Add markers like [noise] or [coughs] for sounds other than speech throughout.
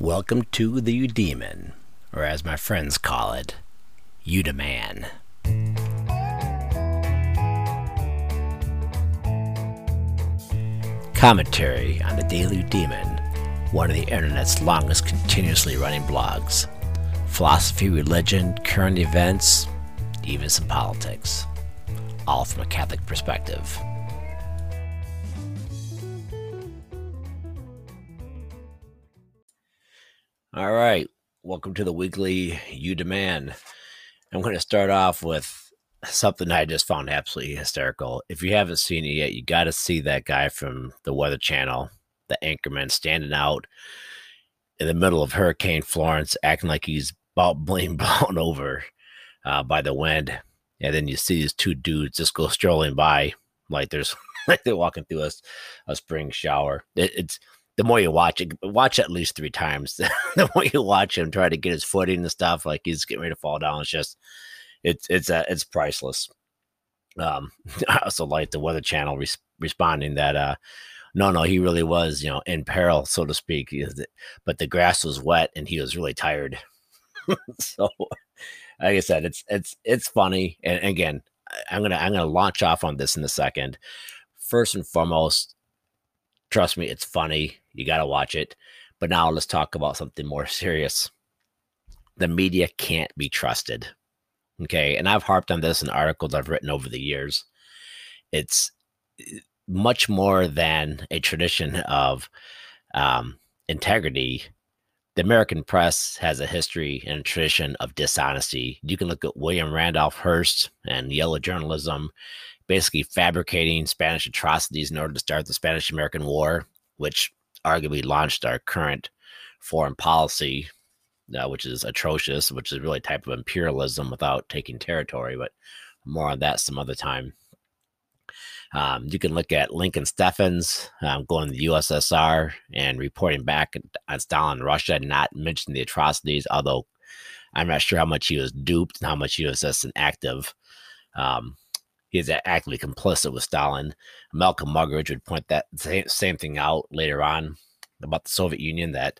Welcome to the Eudemon, or as my friends call it, Udeman. Commentary on the Daily Demon, one of the internet's longest continuously running blogs. Philosophy, religion, current events, even some politics. All from a Catholic perspective. All right. Welcome to the weekly Eudemon. I'm going to start off with something I just found absolutely hysterical. If you haven't seen it yet, you got to see that guy from the Weather Channel, the anchorman, standing out in the middle of Hurricane Florence, acting like he's about [laughs] being blown over uh, by the wind. And then you see these two dudes just go strolling by like there's [laughs] like they're walking through a, a spring shower. It, it's the more you watch it, watch at least three times. [laughs] the more you watch him try to get his footing and stuff, like he's getting ready to fall down. It's just, it's it's uh, it's priceless. Um, [laughs] I also like the Weather Channel res- responding that, uh, no, no, he really was, you know, in peril, so to speak. But the grass was wet and he was really tired. [laughs] so, like I said, it's it's it's funny. And again, I'm gonna I'm gonna launch off on this in a second. First and foremost, trust me, it's funny. You got to watch it. But now let's talk about something more [laughs] serious. The media can't be trusted. Okay. And I've harped on this in articles I've written over the years. It's eh, much more than a tradition of um, integrity. The American press has a history and a tradition of dishonesty. You can look at William Randolph Hearst and yellow journalism, basically fabricating Spanish atrocities in order to start the Spanish American War, which arguably launched our current foreign policy, uh, which is atrocious, which is really a type of imperialism without taking territory. But more on that some other time. Um, you can look at Lincoln Steffens um, going to the USSR and reporting back on Stalin Russia not mentioning the atrocities, although I'm not sure how much he was duped and how much he was just an active um, he's actively complicit with Stalin. Malcolm Muggeridge would point that same, thing out later on about the Soviet Union that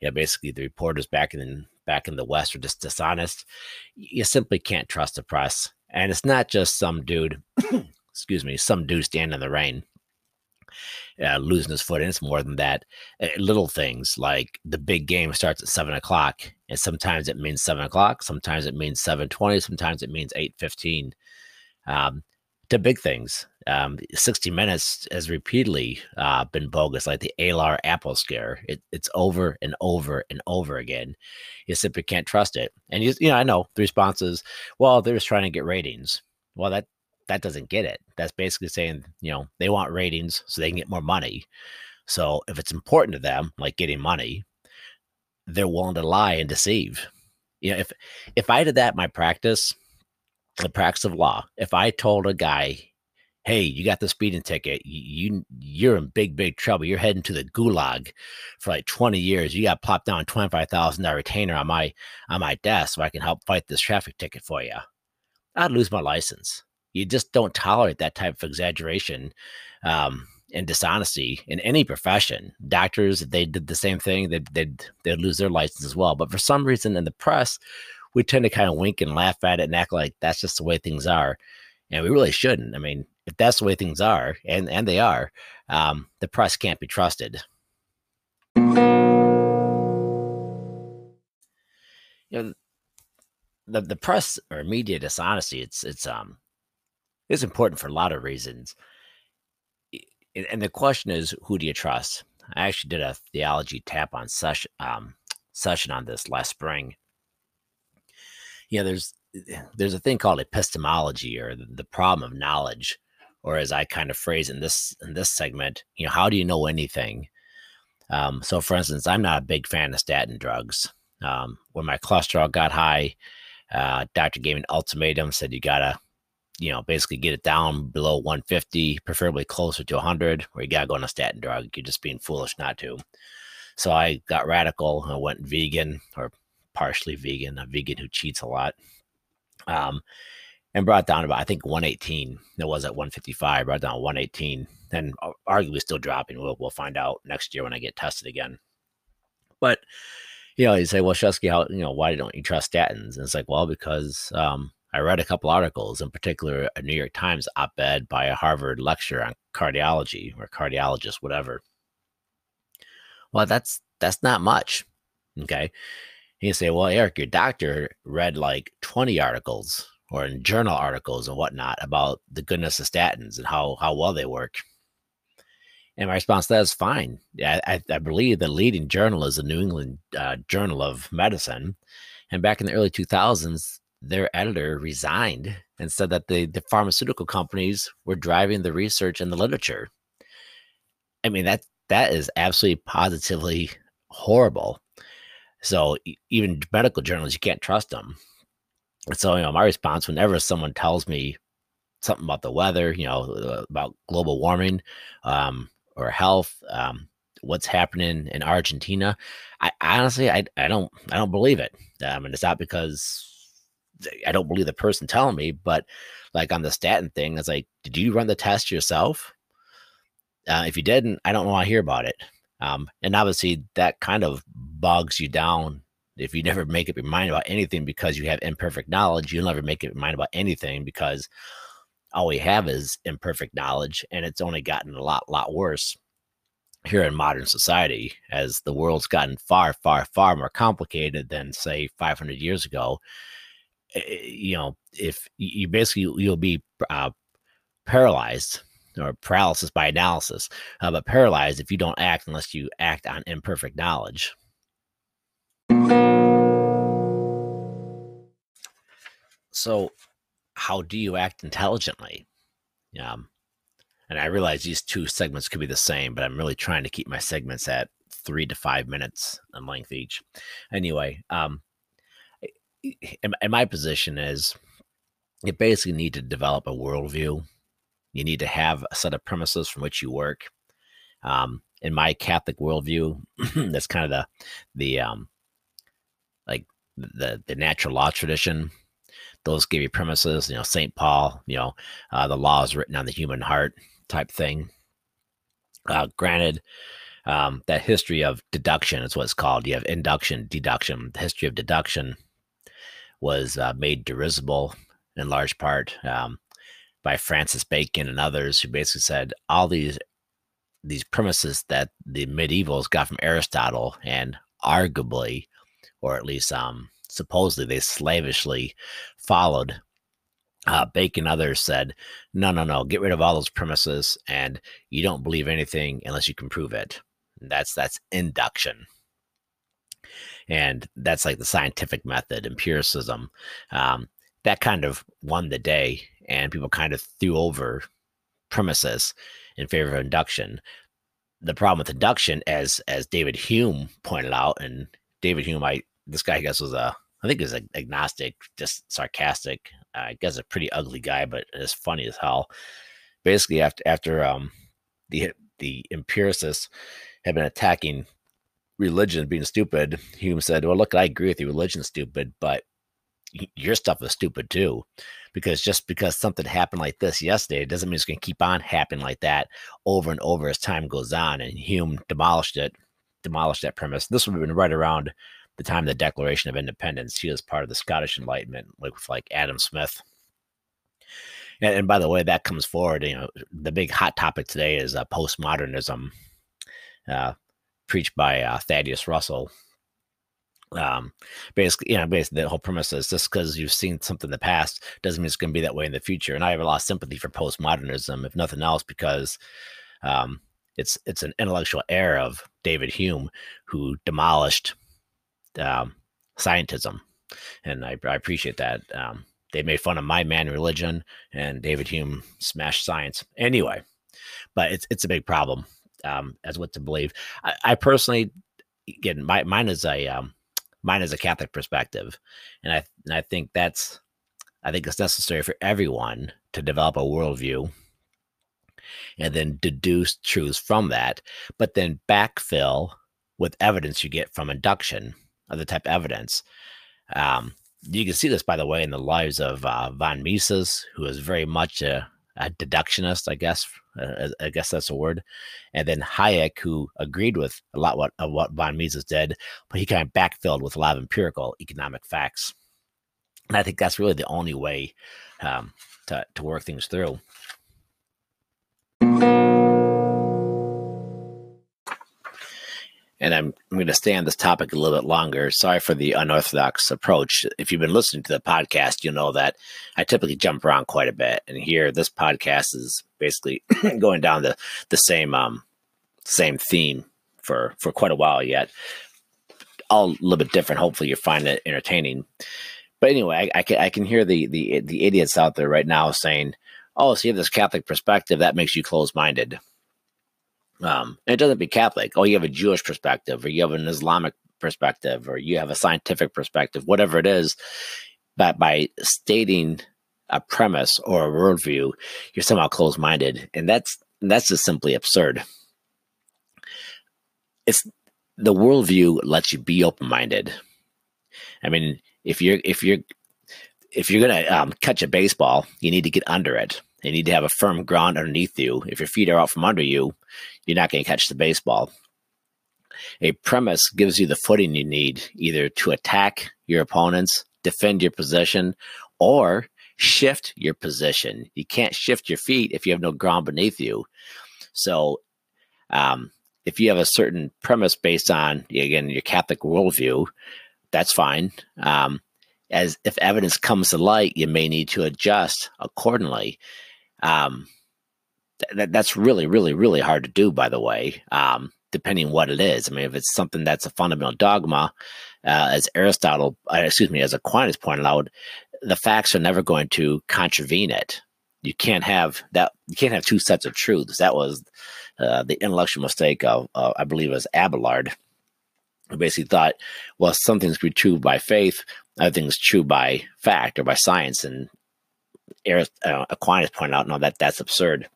yeah, basically the reporters back in back in the West are just dishonest. You simply can't trust the press. And it's not just some dude, [coughs] excuse me, some dude standing in the rain. Uh, losing his foot, and it's more than that. Uh, little things like the big game starts at seven o'clock, and sometimes it means seven o'clock, sometimes it means seven twenty, sometimes it means eight fifteen. Um, to big things. Um, 60 Minutes has repeatedly uh, been bogus, like the Alar Apple scare. It, it's over and over and over again. You simply can't trust it. And you, you know, I know the response is, well, they're just trying to get ratings. Well, that that doesn't get it. That's basically saying, you know, they want ratings so they can get more money. So if it's important to them, like getting money, they're willing to lie and deceive. You know, if if I did that in my practice, the practice of law. If I told a guy, "Hey, you got the speeding ticket. You you're in big big trouble. You're heading to the gulag for like 20 years. You got plopped down twenty five thousand dollar retainer on my on my desk so I can help fight this traffic ticket for you." I'd lose my license. You just don't tolerate that type of exaggeration um, and dishonesty in any profession. Doctors, they did the same thing. They'd, they'd, they'd lose their license as well. But for some reason in the press, we tend to kind of wink and laugh at it and act like that's just the way things are. And we really shouldn't. I mean, if that's the way things are, and, and they are, um, the press can't be trusted. You know, the, the press or media dishonesty, it's it's um it's important for a lot of reasons. And the question is, who do you trust? I actually did a theology tap on session um, session on this last spring, you know, there's there's a thing called epistemology or the, problem of knowledge, or as I kind of phrase in this in this segment, you know, how do you know anything? Um, so, for instance, I'm not a big fan of statin drugs. Um, when my cholesterol got high, uh, doctor gave an ultimatum, said you gotta, you know, basically get it down below 150, preferably closer to 100, or you gotta go on a statin drug. You're just being foolish not to. So I got radical I went vegan, or partially vegan, a vegan who cheats a lot. Um, and brought down about I think 118. It was at 155, brought down 118, and arguably still dropping. We'll we'll find out next year when I get tested again. But you know, you say, well, Scheske, how you know why don't you trust statins? And it's like, well, because um, I read a couple articles, in particular a New York Times op-ed by a Harvard lecturer on cardiology or cardiologist, whatever. Well, that's that's not much. Okay. You say, well, Eric, your doctor read like 20 articles or in journal articles and whatnot about the goodness of statins and how how well they work. And my response to that is fine. I, I believe the leading journal is the New England uh, Journal of Medicine. And back in the early 2000s, their editor resigned and said that the, the pharmaceutical companies were driving the research and the literature. I mean, that that is absolutely positively horrible. So even medical journals, you can't trust them. And so, you know, my response whenever someone tells me something about the weather, you know, uh, about global warming um, or health, um, what's happening in Argentina, I honestly, I, I don't, I don't believe it. Um, and it's not because I don't believe the person telling me, but like on the statin thing, it's like, did you run the test yourself? Uh, if you didn't, I don't want to hear about it. Um, and obviously, that kind of bogs you down. If you never make up your mind about anything because you have imperfect knowledge, you'll never make up your mind about anything because all we have is imperfect knowledge, and it's only gotten a lot, lot worse here in modern society as the world's gotten far, far, far more complicated than say 500 years ago. Eh, eh, you know, if you basically you'll be uh, paralyzed or paralysis by analysis, uh, but paralyzed if you don't act unless you act on imperfect knowledge. So, how do you act intelligently? Um, and I realize these two segments could be the same, but I'm really trying to keep my segments at three to five minutes in length each. Anyway, um, in, my position is you basically need to develop a worldview you need to have a set of premises from which you work. Um, in my Catholic worldview, [clears throat] that's kind of the the um, the the natural law tradition. Those give you premises. You know, Saint Paul. You know, uh, the law is written on the human heart type thing. Uh, granted, um, that history of deduction is what's called. You have induction, deduction. The history of deduction was uh, made derisible in large part. Um, by Francis Bacon and others who basically said all these these premises that the medievals got from Aristotle and arguably, or at least um, supposedly they slavishly followed. Uh, Bacon and others said, no, no, no, get rid of all those premises, and you don't believe anything unless you can prove it. That's that's induction, and that's like the scientific method, empiricism. Um, that kind of won the day and people kind of threw over premises in favor of induction. The problem with induction, as as David Hume pointed out, and David Hume, I this guy I guess was a I think is agnostic, just sarcastic. I guess a pretty ugly guy, but it's funny as hell. Basically, after after um the the empiricists have been attacking religion being stupid, Hume said, "Well, look, I agree with you. Religion's stupid, but your stuff is stupid too because just because something happened like this yesterday doesn't mean it's going to keep on happening like that over and over as time goes on and hume demolished it demolished that premise. This would have been right around the time of the declaration of independence. He was part of the scottish enlightenment like with like adam smith. And, and by the way that comes forward you know the big hot topic today is uh, postmodernism uh, preached by uh, thaddeus russell. Um basically you know basically the whole premise is just because you've seen something in the past doesn't mean it's going to be that way in the future. And i have a lot of sympathy for postmodernism if nothing else because um it's it's an intellectual heir of david hume who demolished um scientism. And i, I appreciate that um they made fun of my man religion and david hume smashed science. Anyway but it's it's a big problem um as what to believe. I, I personally again my mine is a um mine is a Catholic perspective, and I and I think that's I think it's necessary for everyone to develop a worldview and then deduce truths from that, but then backfill with evidence you get from induction, other type of evidence. Um, you can see this, by the way, in the lives of uh, von Mises, who is very much a, a deductionist, I guess. Uh, I guess that's a word. And then Hayek, who agreed with a lot what, of what von Mises did, but he kind of backfilled with a lot of empirical economic facts. And I think that's really the only way um, to, to work things through. And I'm, I'm going to stay on this topic a little bit longer. Sorry for the unorthodox approach. If you've been listening to the podcast, you know that I typically jump around quite a bit. And here, this podcast is basically [clears throat] going down the, the same um, same theme for, for quite a while yet. All a little bit different. Hopefully, you find it entertaining. But anyway, I, I, can, I can hear the, the, the idiots out there right now saying, oh, so you have this Catholic perspective, that makes you close minded um, and it doesn't be Catholic. Oh, you have a Jewish perspective, or you have an Islamic perspective, or you have a scientific perspective, whatever it is. But by stating a premise or a worldview, you're somehow closed minded. And that's that's just simply absurd. It's the worldview lets you be open minded. I mean, if you're if you're if you're gonna um, catch a baseball, you need to get under it. You need to have a firm ground underneath you. If your feet are out from under you, you're not going to catch the baseball. A premise gives you the footing you need either to attack your opponents, defend your position, or shift your position. You can't shift your feet if you have no ground beneath you. So, um, if you have a certain premise based on again your Catholic worldview, that's fine. Um, as if evidence comes to light, you may need to adjust accordingly. Um, th- that's really, really, really hard to do, by the way, um, depending what it is. I mean, if it's something that's a fundamental dogma, uh, as Aristotle, uh, excuse me, as Aquinas pointed out, the facts are never going to contravene it. You can't have that. You can't have two sets of truths. That was uh, the intellectual mistake of, uh, I believe, it was Abelard, who basically thought, well, something's be true by faith, other things true by fact or by science, and uh, Aquinas pointed out, no, that that's absurd.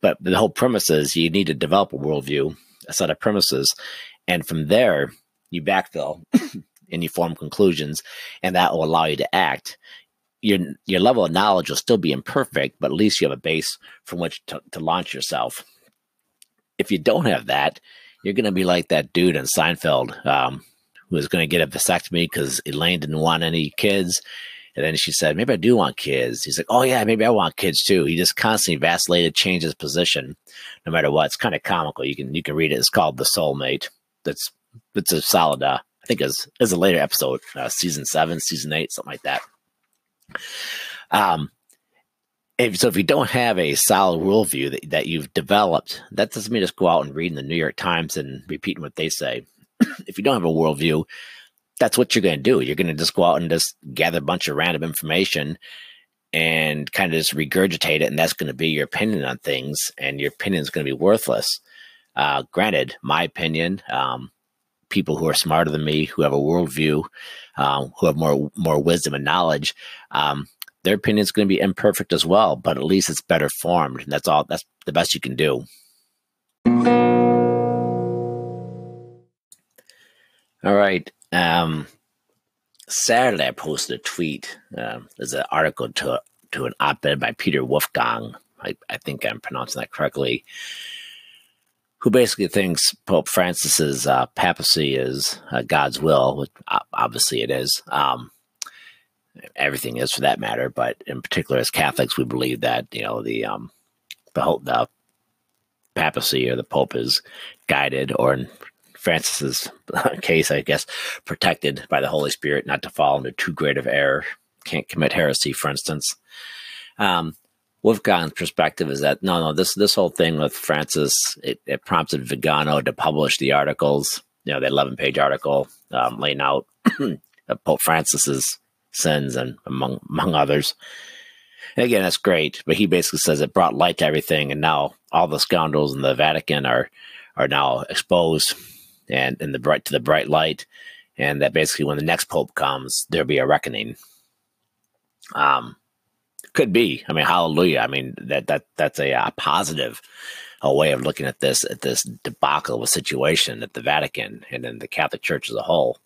But the whole premise is you need to develop a worldview, a set of premises, and from there you backfill [coughs] and you form conclusions, and that will allow you to act. Your your level of knowledge will still be imperfect, but at least you have a base from which to, to launch yourself. If you don't have that, you're going to be like that dude in Seinfeld um, who was going to get a vasectomy because Elaine didn't want any kids and then she said, maybe I do want kids. He's like, oh, yeah, maybe I want kids too. He just constantly vacillated, changed his position no matter what. It's kind of comical. You can you can read it. It's called The Soulmate. That's it's a solid, uh, I think is is a later episode, uh, season seven, season eight, something like that. Um, if, so if you don't have a solid worldview that, that you've developed, that doesn't mean just go out and read in the New York Times and repeating what they say. [clears throat] if you don't have a worldview, that's what you're going to do. You're going to just go out and just gather a bunch of random information and kind of just regurgitate it. And that's going to be your opinion on things. And your opinion is going to be worthless. Uh, granted, my opinion, um, people who are smarter than me, who have a worldview, um, who have more, more wisdom and knowledge, um, their opinion is going to be imperfect as well, but at least it's better formed. And that's all, that's the best you can do. All right. Um, Saturday, I posted a tweet. Um, there's an article to to an op-ed by Peter Wolfgang. I, I think I'm pronouncing that correctly. Who basically thinks Pope Francis's uh, papacy is uh, God's will, which obviously it is. Um, everything is for that matter, but in particular, as Catholics, we believe that you know the um, the, the papacy or the Pope is guided, or Francis's case, I guess, protected by the Holy Spirit not to fall into too great of error, can't commit heresy, for instance. Um, Wolfgang's perspective is that no, no, this this whole thing with Francis it, it prompted Vigano to publish the articles, you know, the eleven page article um, laying out [clears throat] Pope Francis's sins and among among others. And again, that's great, but he basically says it brought light to everything, and now all the scoundrels in the Vatican are are now exposed and in the bright to the bright light, and that basically when the next pope comes, there'll be a reckoning. Um, could be. I mean, hallelujah. I mean that that that's a, a positive a way of looking at this at this debacle of a situation at the Vatican and in the Catholic Church as a whole.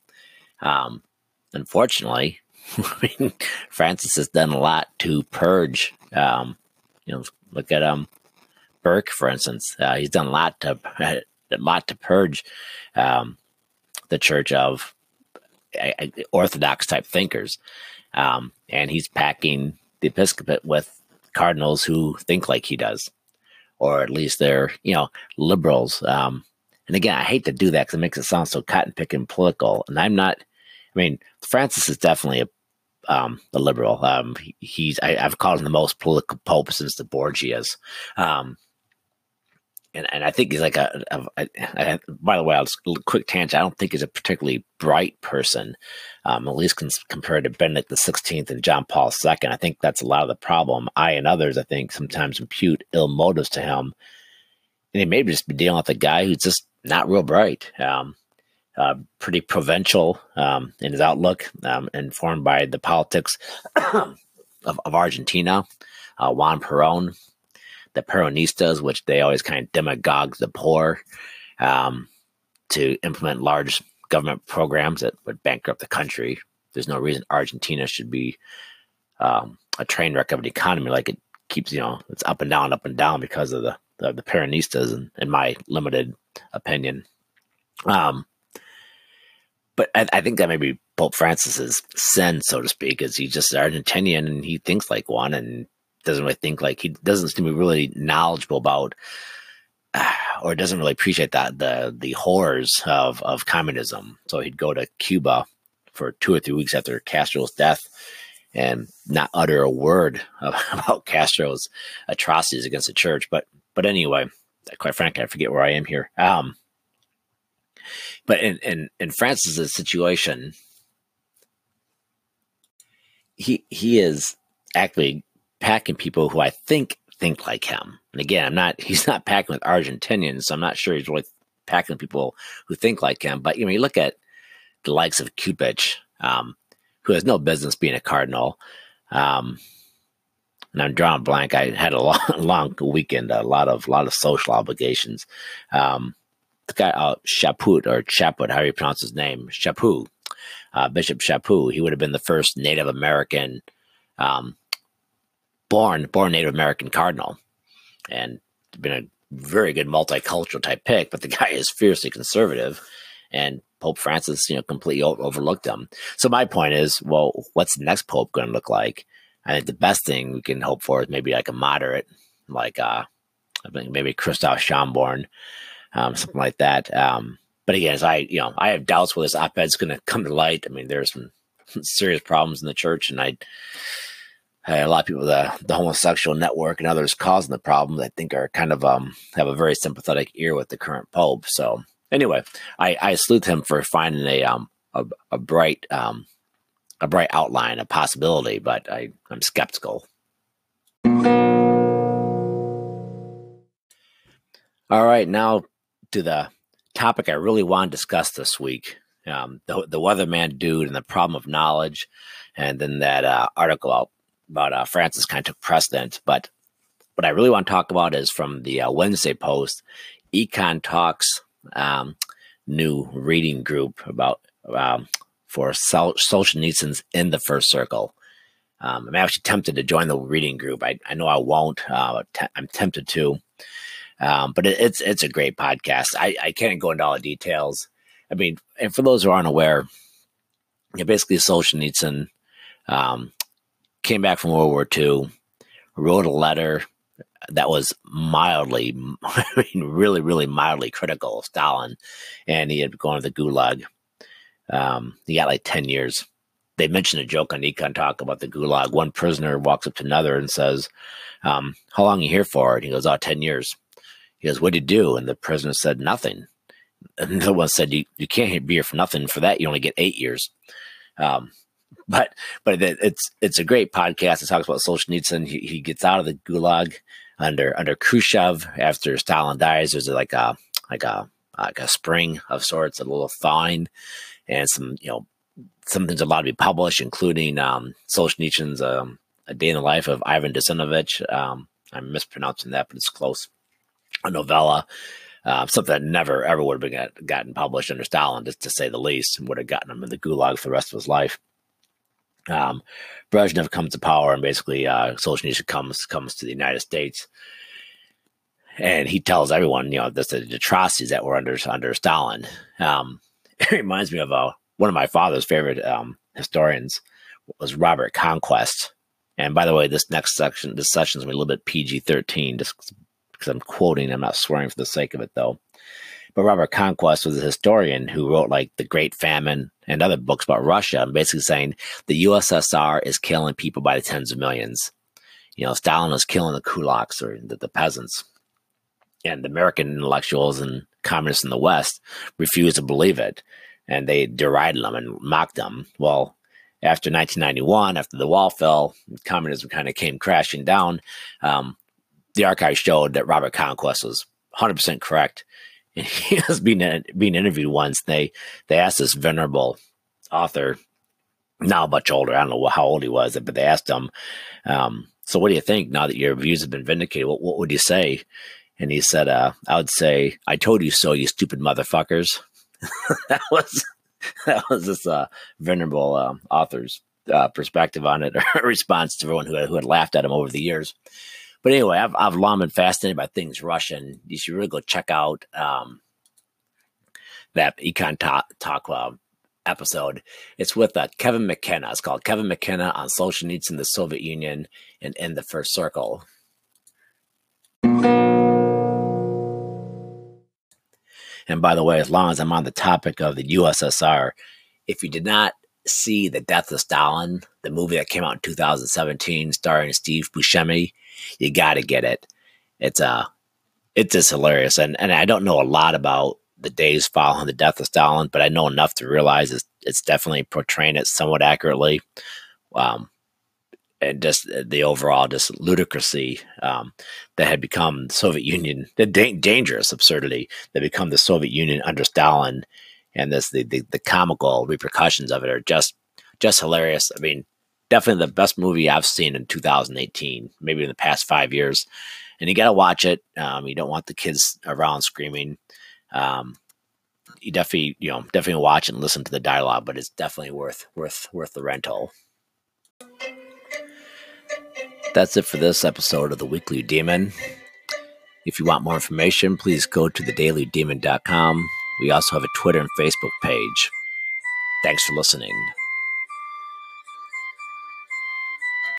Um, unfortunately, [laughs] I mean, Francis has done a lot to purge, um, You know, look at um Burke, for instance. Uh, he's done a lot to a lot to purge um, the church of uh, orthodox type thinkers, um, and he's packing the episcopate with cardinals who think like he does, or at least they're you know liberals. Um, and again, I hate to do that because it makes it sound so cotton picking political, and I'm not. I mean, Francis is definitely a um, the liberal. Um, he, he's I, have called him the most political pope since the Borgias. Um, and, and I think he's like a, a, a, a by the way, I'll just quick tangent. I don't think he's a particularly bright person, um, at least compared to Benedict the Sixteenth and John Paul II. I think that's a lot of the problem. I and others, I think, sometimes impute ill motives to him, and he may just be dealing with a guy who's just not real bright. Um, uh, pretty provincial um, in his outlook, um, informed by the politics [coughs] of, of, Argentina. Uh, Juan Perón, the Peronistas, which they always kind of demagogue the poor um, to implement large government programs that would bankrupt the country. There's no reason Argentina should be um, a train wreck of an economy like it keeps, you know, it's up and down, up and down because of the the, the Peronistas, in, in my limited opinion. Um, but I, I, think that maybe Pope Francis's sin, so to speak, is he's just Argentinian and he thinks like one and doesn't really think like he doesn't seem to be really knowledgeable about [sighs] or doesn't really appreciate that the the horrors of of communism. So he'd go to Cuba for two or three weeks after Castro's death and not utter a word [laughs] about Castro's atrocities against the church. But but anyway, quite frankly, I forget where I am here. Um, but in in in Francis's situation, he he is actually packing people who I think think like him. And again, I'm not [laughs] he's not packing with Argentinians, so I'm not sure he's really packing people who think like him. But you know, you look at the likes of Cupich, um, who has no business being a cardinal. Um, and I'm drawing blank. I had a [laughs] long, long weekend, a lot of, lot of social obligations. Um, the guy, uh, Chaput or Chaput, how do you pronounce his name? Chaput, uh, Bishop Chaput. He would have been the first Native American, um, born, born Native American cardinal, and been a very good multicultural type pick. But the [laughs] guy is fiercely conservative, and Pope Francis, you know, completely overlooked him. So my point is, well, what's the next pope going to look like? I think the best thing we can hope for is maybe like a moderate, like uh, I think maybe Christoph Schönborn, um, something like that. Um, but again, as I, you know, I have doubts whether this op-ed is going to come to light. I mean, there's some [laughs] serious problems in the church, and I a lot of people, the the homosexual network and others causing the problems, I think, are kind of um have a very sympathetic ear with the current pope. So anyway, I I salute him for finding a um a, a bright um a bright outline, a possibility, but I I'm skeptical. All right, now to the topic I really want to discuss this week um, the, the weatherman dude and the problem of knowledge. And then that uh, article out about uh, Francis kind of took precedent. But what I really want to talk about is from the uh, Wednesday post, Econ Talks um, new reading group about um, for Sol- Solzhenitsyn's in the first circle. Um, I'm actually tempted to join the reading group. I, I know I won't. Uh, I'm tempted to. Um, but it, it's it's a great podcast. I, I can't go into all the details. I mean, and for those who aren't aware, you know, basically Solzhenitsyn um, came back from World War II, wrote a letter that was mildly, [laughs] I mean, really, really mildly critical of Stalin, and he had gone to the Gulag. Um, he got like ten years. They mentioned a joke on Econ Talk about the Gulag. One prisoner walks up to another and says, um, "How long you here for?" And he goes, "Oh, 10 years." He goes, What did you do? And the prisoner said, Nothing. [laughs] And the one said, You, you can't be here for nothing. For that, you only get eight years. Um, [laughs] but but it's it's a great podcast. It talks about Solzhenitsyn. He, he gets out of the gulag under under Khrushchev after Stalin dies. There's like a like a like a spring of sorts, a little thawing, and some you know some things allowed to be published, including um, Solzhenitsyn's um, A Day in the Life of Ivan Desinovich. Um, I'm mispronouncing that, but it's close a novella, uh, something that never ever would have been gotten published under Stalin, just to say the least, and would have gotten him in the gulag for the rest of his life. Um, Brezhnev comes to power, and basically uh, Solzhenitsyn comes comes to the United States, and he tells everyone, you know, this the atrocities that were under under Stalin. Um, [laughs] it reminds me of uh, one of my father's favorite um, historians was Robert Conquest. And by the way, this next section, this section is a little bit PG thirteen, just because I'm quoting. I'm not swearing for the sake of it, though. But Robert Conquest was a historian who wrote like The Great Famine and other books about Russia, and basically saying the USSR is killing people by the tens of millions. You know, Stalin was killing the kulaks or the, the peasants, and the American intellectuals and communists in the West refused to believe it, and they derided them and mocked them. Well, after 1991, after the wall fell, communism kind of came crashing down. Um, the archive showed that Robert Conquest was 100% correct. And [laughs] he was being being interviewed once. They they asked this venerable author, now much older. I don't know how old he was, but they asked him, um, "So what do you think now that your views have been vindicated? What, what would you say?" And he said, uh, "I would say, I told you so, you stupid motherfuckers." [laughs] that was [laughs] that was this uh, venerable um, author's uh, perspective on it, or response to everyone who had, who had laughed at him over the years. But anyway, I've, I've long been fascinated by things Russian. You should really go check out um, that Econ Talk, talk uh, episode. It's with uh, Kevin McKenna. It's called Kevin McKenna on Solzhenitsyn the Soviet Union, and in the First Circle. And by the way, as long as I'm on the topic of the USSR, if you did not see The Death of Stalin, the movie that came out in 2017 starring Steve Buscemi, you got to get it. It's uh it's just hilarious and and I don't know a lot about the days following the death of Stalin, but I know enough to realize it's, it's definitely portraying it somewhat accurately. Um, and just the overall just ludicrousy um, that had become the Soviet Union, the da- dangerous absurdity that become the Soviet Union under Stalin, and this the, the, the comical repercussions of it are just just hilarious. I mean, definitely the best movie I've seen in 2018, maybe in the past five years. And you got to watch it. Um, you don't want the kids around screaming. Um, you definitely, you know, definitely watch and listen to the dialogue, but it's definitely worth worth worth the rental. That's it for this episode of the Weekly Demon. If you want more information, please go to thedailydemon.com. We also have a Twitter and Facebook page. Thanks for listening.